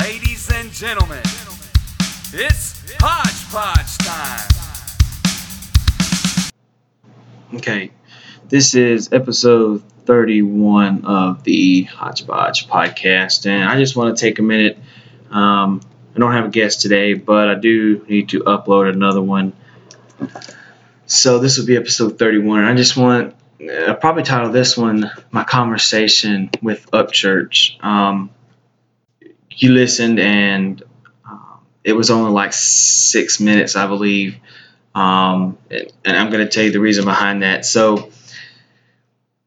Ladies and gentlemen, it's Hodgepodge time. Okay, this is episode 31 of the Hodgepodge podcast, and I just want to take a minute. Um, I don't have a guest today, but I do need to upload another one. So this will be episode 31, and I just want I'll probably title this one "My Conversation with Upchurch." Um, you listened, and um, it was only like six minutes, I believe. Um, and, and I'm going to tell you the reason behind that. So,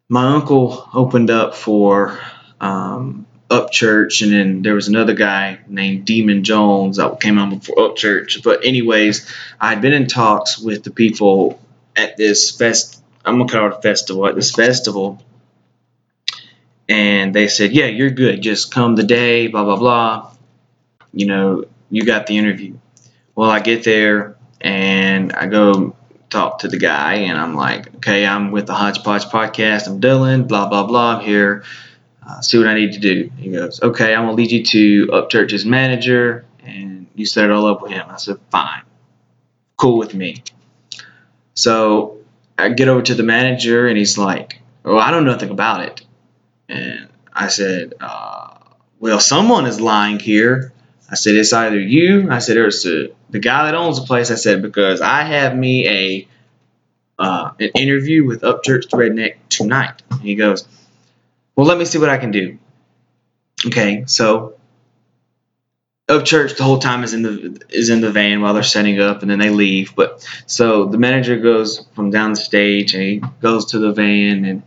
my uncle opened up for um, Upchurch, and then there was another guy named Demun Jones that came on before Upchurch. But, anyways, I had been in talks with the people at this fest. I'm gonna call it a festival at this festival, and they said, "Yeah, you're good. Just come the day, blah blah blah. You know, you got the interview." Well, I get there and I go talk to the guy, and I'm like, "Okay, I'm with the Hodgepodge podcast. I'm Dylan. Blah blah blah. I'm here. Uh, see what I need to do." He goes, "Okay, I'm gonna lead you to Upchurch's manager, and you set it all up with him." I said, "Fine, cool with me." So I get over to the manager, and he's like, "Oh, I don't know nothing about it." And I said, uh, well, someone is lying here. I said, it's either you. I said, it's the, the guy that owns the place. I said, because I have me a uh, an interview with Upchurch Redneck tonight. And he goes, well, let me see what I can do. Okay, so Upchurch the whole time is in the is in the van while they're setting up, and then they leave. But so the manager goes from down the stage and he goes to the van and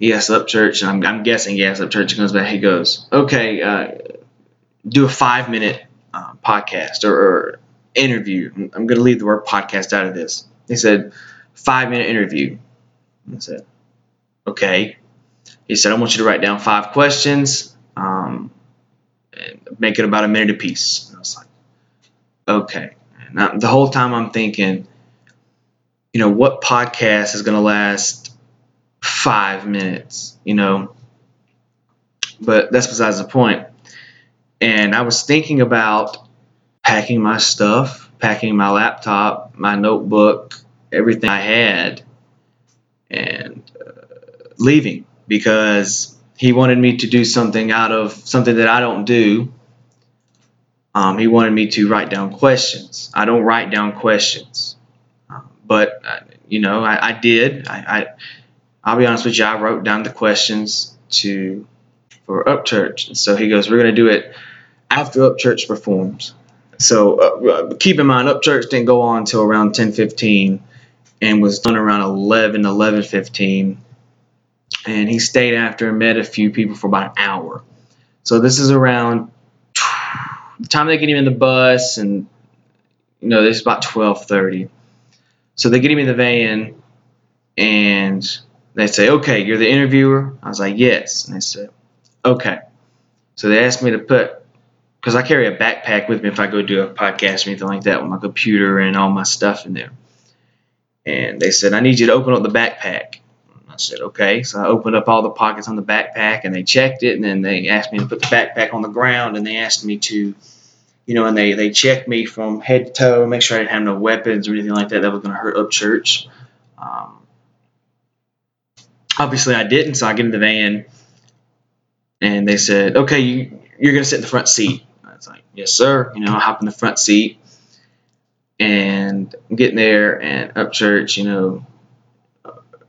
he asks Upchurch, and I'm, I'm guessing Yes asks Upchurch, and comes back. He goes, "Okay, uh, do a five minute uh, podcast or, or, interview. I'm, going to leave the word podcast out of this." He said, five minute interview." I said, "Okay." He said, "I want you to write down five questions, um, and make it about a minute apiece." And I was like, "Okay." And I, the whole time I'm thinking, you know, what podcast is going to last five minutes, you know. But that's besides the point. And I was thinking about packing my stuff, packing my laptop, my notebook, everything I had, and uh, leaving because he wanted me to do something out of something that I don't do. Um, he wanted me to write down questions. I don't write down questions, um, but uh, you know I, I did. I, I I'll be honest with you, I wrote down the questions to for Upchurch. And so he goes, we're going to do it after Upchurch performs. So uh, keep in mind, Upchurch didn't go on until around 10:15 and was done around 11, 11:15. And he stayed after and met a few people for about an hour. So this is around the time they get him in the bus, and you know, this is about 12:30. So they get him in the van, and they say, okay, you're the interviewer? I was like, yes. And they said, okay. So they asked me to put, because I carry a backpack with me if I go do a podcast or anything like that with my computer and all my stuff in there. And they said, I need you to open up the backpack. I said, okay. So I opened up all the pockets on the backpack and they checked it. And then they asked me to put the backpack on the ground and they asked me to, you know, and they, they checked me from head to toe, make sure I didn't have no weapons or anything like that that was going to hurt Upchurch. Um, obviously I didn't, so I get in the van and they said, okay, you, you're going to sit in the front seat. I was like, yes, sir. You know, I hop in the front seat and I'm getting there and Upchurch, you know,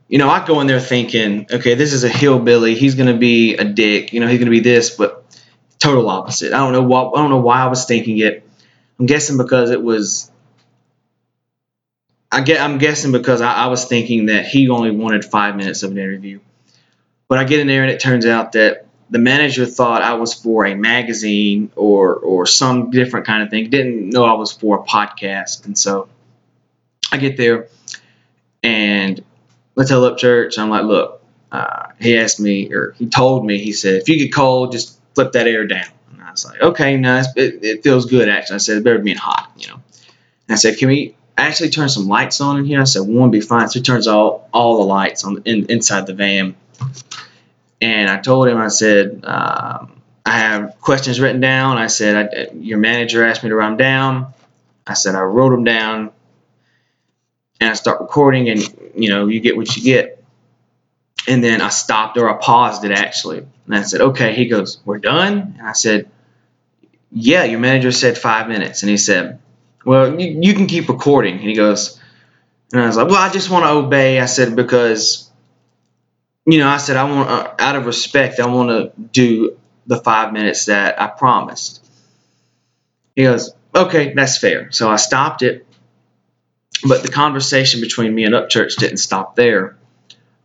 you know, I go in there thinking, okay, this is a hillbilly. He's going to be a dick. You know, he's going to be this, but total opposite. I don't know. I don't know why I was thinking it. I'm guessing because it was I get, I'm guessing because I, I, was thinking that he only wanted five minutes of an interview. But I get in there and it turns out that the manager thought I was for a magazine or or some different kind of thing. Didn't know I was for a podcast. And so I get there and let's tell Upchurch. I'm like, look, uh, he asked me or he told me, he said, if you get cold, just flip that air down. And I was like, okay, nice. It, it feels good actually. I said, it better be hot, you know. And I said, can we actually turned some lights on in here. I said one be fine. So he turns all all the lights on in, inside the van. And I told him, I said, um, I have questions written down. I said, I, Your manager asked me to write them down. I said, I wrote them down. And I start recording, and you know, you get what you get. And then I stopped or I paused it actually. And I said, Okay. He goes, We're done? And I said, Yeah, your manager said five minutes. And he said, Well, you, you can keep recording. And he goes, And I was like, Well, I just want to obey. I said, Because you know, I said I want, uh, out of respect, I want to do the five minutes that I promised. He goes, okay, that's fair. So I stopped it, but the conversation between me and Upchurch didn't stop there.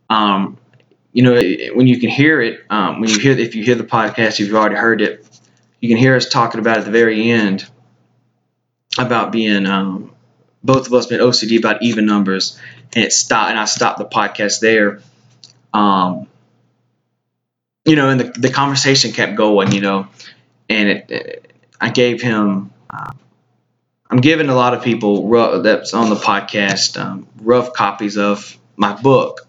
Um, you know, when you can hear it, um, when you hear, if you hear the podcast, if you've already heard it, you can hear us talking about at the very end about being, um, both of us being OCD about even numbers, and it stopped, and I stopped the podcast there um, you know, and the, the conversation kept going, you know, and it, it I gave him, uh, I'm giving a lot of people rough, that's on the podcast um, rough copies of my book,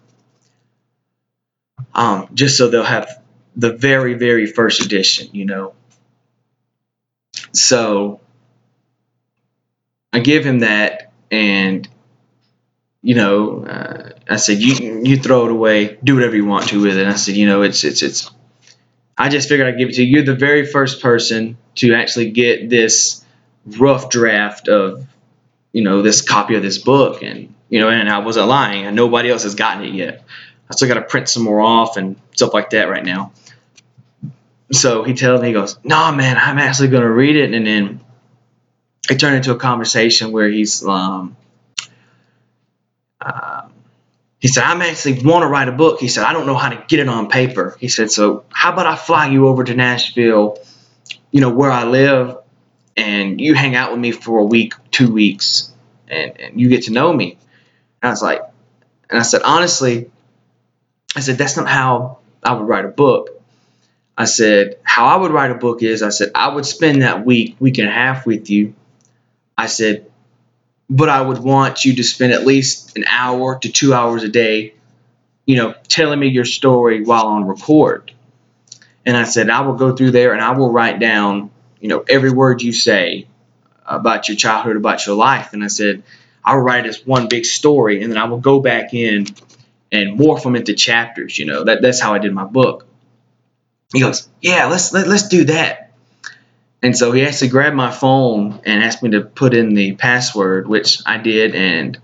um, just so they'll have the very, very first edition, you know. So I give him that, and you know, uh, I said, you you throw it away, do whatever you want to with it. And I said, you know, it's it's it's. I just figured I'd give it to you. You're the very first person to actually get this rough draft of, you know, this copy of this book, and you know, and I wasn't lying, and nobody else has gotten it yet. I still got to print some more off and stuff like that right now. So he tells me, he goes, "No, man, I'm actually to read it," and then it turned into a conversation where he's um, um, he said, I'm actually want to write a book. He said, I don't know how to get it on paper. He said, so how about I fly you over to Nashville, you know, where I live, and you hang out with me for a week, two weeks, and, and you get to know me. And I was like, and I said, honestly, I said, that's not how I would write a book. I said, how I would write a book is, I said, I would spend that week, week and a half with you. I said, but I would want you to spend at least an hour to two hours a day, you know, telling me your story while on record. And I said, I will go through there and I will write down, you know, every word you say about your childhood, about your life. And I said, I'll write this one big story and then I will go back in and morph them into chapters. You know, that, that's how I did my book. He goes, Yeah, let's let, let's do that. And so he actually grabbed my phone and asked me to put in the password, which I did. And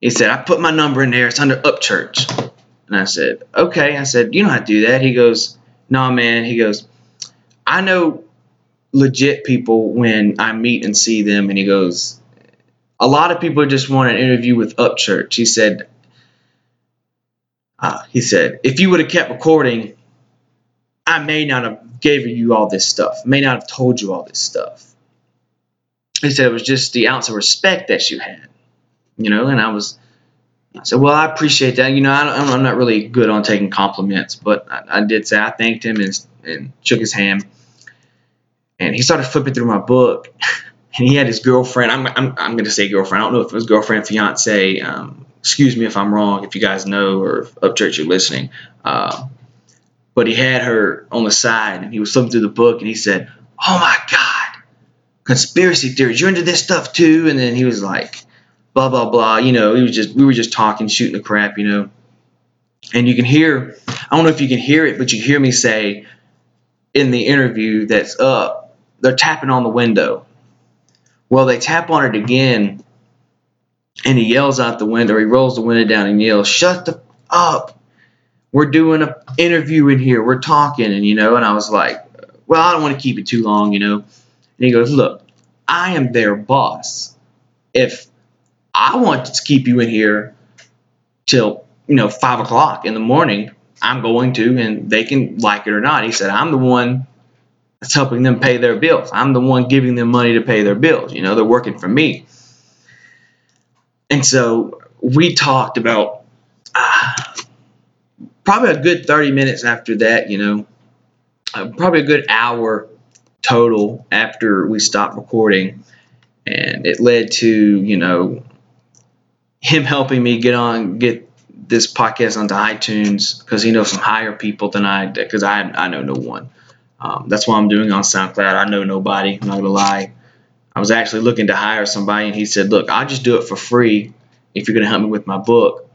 he said, I put my number in there. It's under Upchurch. And I said, okay. I said, you know how to do that. He goes, nah, man. He goes, I know legit people when I meet and see them. And he goes, a lot of people just want an interview with Upchurch. He said, uh, he said, if you would have kept recording, I may not have given you all this stuff, may not have told you all this stuff. He said it was just the ounce of respect that you had, you know. And I was, I said, well, I appreciate that. You know, I am not really good on taking compliments, but I, I did say I thanked him and, and shook his hand. And he started flipping through my book, and he had his girlfriend. I'm, I'm, I'm going to say girlfriend. I don't know if it was girlfriend, fiance. Um, excuse me if I'm wrong. If you guys know or if Upchurch you're listening. Uh, but he had her on the side and he was flipping through the book and he said, Oh my God, conspiracy theories, you're into this stuff too? And then he was like, blah, blah, blah. You know, he was just, we were just talking, shooting the crap, you know. And you can hear, I don't know if you can hear it, but you hear me say in the interview that's up, they're tapping on the window. Well, they tap on it again and he yells out the window, he rolls the window down and yells, Shut the up we're doing an interview in here. We're talking, and you know, and I was like, well, I don't want to keep it too long, you know. And he goes, look, I am their boss. If I want to keep you in here till you know five o'clock in the morning, I'm going to, and they can like it or not. He said, I'm the one that's helping them pay their bills. I'm the one giving them money to pay their bills. You know, they're working for me. And so we talked about. Probably a good 30 minutes after that, you know, uh, probably a good hour total after we stopped recording. And it led to, you know, him helping me get on, get this podcast onto iTunes because he knows some higher people than I, because I, I know no one. Um, that's what I'm doing on SoundCloud. I know nobody. I'm not gonna lie. I was actually looking to hire somebody, and he said, "Look, I'll just do it for free if you're gonna help me with my book."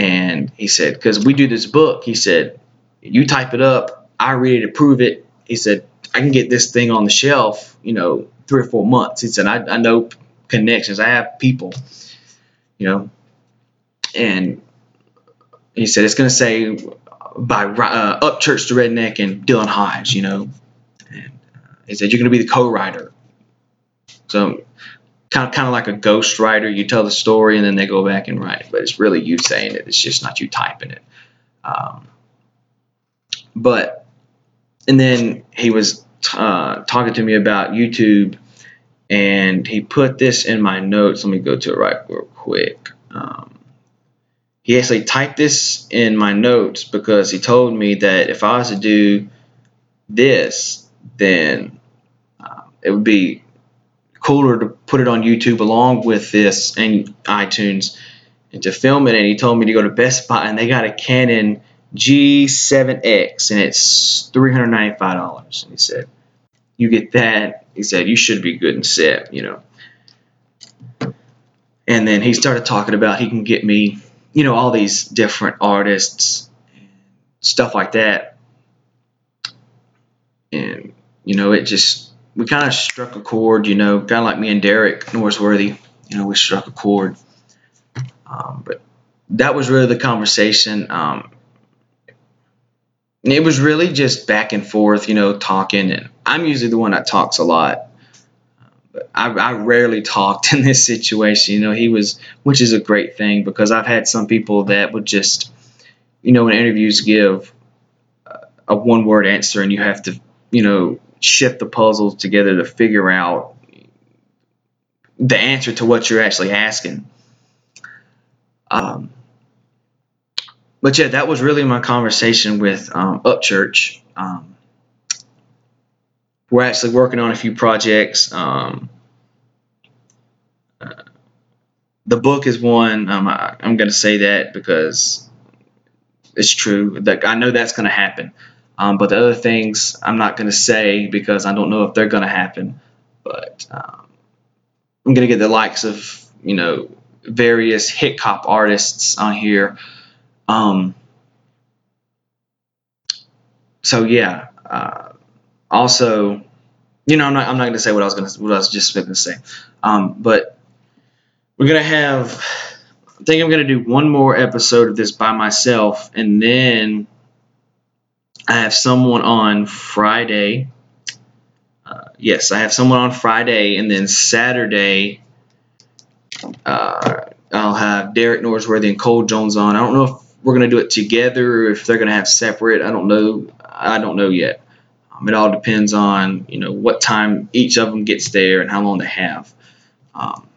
And he said, "Because we do this book," he said, "you type it up, I read it, approve it." He said, "I can get this thing on the shelf, you know, three or four months." He said, "I, I know connections. I have people, you know." And he said, "It's gonna say by uh, Upchurch the Redneck and Dylan Hodge, you know." And uh, he said, "You're gonna be the co-writer." So kind of kind of like a ghost writer. You tell the story and then they go back and write it, but it's really you saying it. It's just not you typing it. Um, but and then he was uh, talking to me about YouTube, and he put this in my notes. Let me go to it right real quick. Um, he actually typed this in my notes because he told me that if I was to do this, then uh, it would be cooler to put it on YouTube along with this and iTunes and to film it. And he told me to go to Best Buy and they got a Canon G7X and it's $395. And he said, You get that. He said, You should be good and set, you know. And then he started talking about he can get me, you know, all these different artists stuff like that. And, you know, it just we kind of struck a chord, you know, kind of like me and Derek Norsworthy, you know, we struck a chord. Um, but that was really the conversation. Um, it was really just back and forth, you know, talking. And I'm usually the one that talks a lot. But I, I rarely talked in this situation. You know, he was, which is a great thing because I've had some people that would just, you know, in interviews give a one word answer and you have to, you know, shift the puzzles together to figure out the answer to what you're actually asking. Um, but yeah, that was really my conversation with um, Upchurch. Um, we're actually working on a few projects. Um, uh, the book is one. Um, I, am going to say that because it's true. That I know that's going to happen. Um, but the other things I'm not going to say because I don't know if they're going to happen. But um, I'm going to get the likes of, you know, various hip hop artists on here. Um, so yeah. Uh, also, you know, I'm not, I'm not going to say what I was going to, what I was just going to say. Um, but we're going to have, I think I'm going to do one more episode of this by myself and then I have someone on Friday. Uh, yes, I have someone on Friday, and then Saturday, uh, I'll have Derek Norsworthy and Cole Jones on. I don't know if we're going to do it together or if they're going to have separate. I don't know. I don't know yet. Um, it all depends on you know what time each of them gets there and how long they have. Um,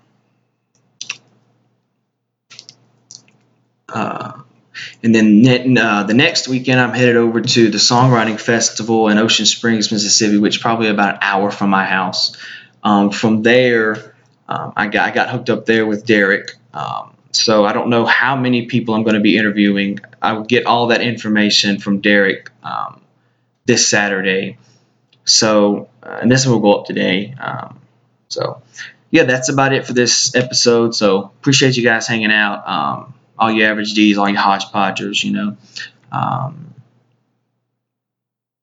uh, and then uh, the next weekend, I'm headed over to the Songwriting Festival in Ocean Springs, Mississippi, which is probably about an hour from my house. Um, from there, um, I, got, I got hooked up there with Derek. Um, so I don't know how many people I'm going to be interviewing. I will get all that information from Derek um, this Saturday. So, uh, and this will go up today. Um, so, yeah, that's about it for this episode. So, appreciate you guys hanging out. All your average D's, all your hodgepodgers, you know. Um,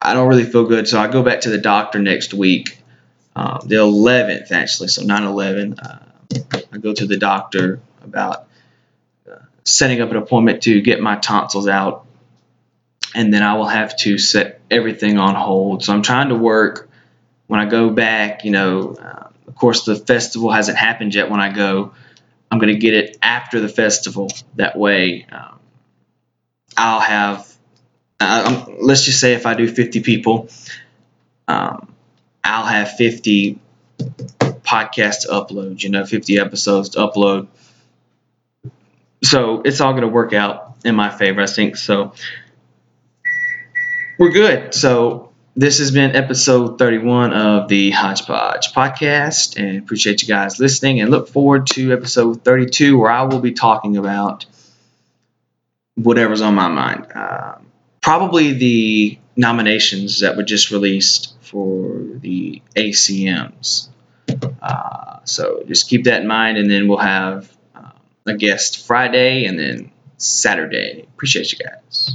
I don't really feel good, so I go back to the doctor next week, um, the 11th actually, so 9/11. Uh, I go to the doctor about uh, setting up an appointment to get my tonsils out, and then I will have to set everything on hold. So I'm trying to work when I go back. You know, uh, of course the festival hasn't happened yet when I go. I'm going to get it after the festival. That way, um, I'll have, uh, let's just say if I do 50 people, um, I'll have 50 podcasts to upload, you know, 50 episodes to upload. So it's all going to work out in my favor, I think. So we're good. So this has been episode 31 of the Hodgepodge podcast, and appreciate you guys listening. And look forward to episode 32, where I will be talking about whatever's on my mind. Uh, probably the nominations that were just released for the ACMs. Uh, so just keep that in mind, and then we'll have uh, a guest Friday and then Saturday. Appreciate you guys.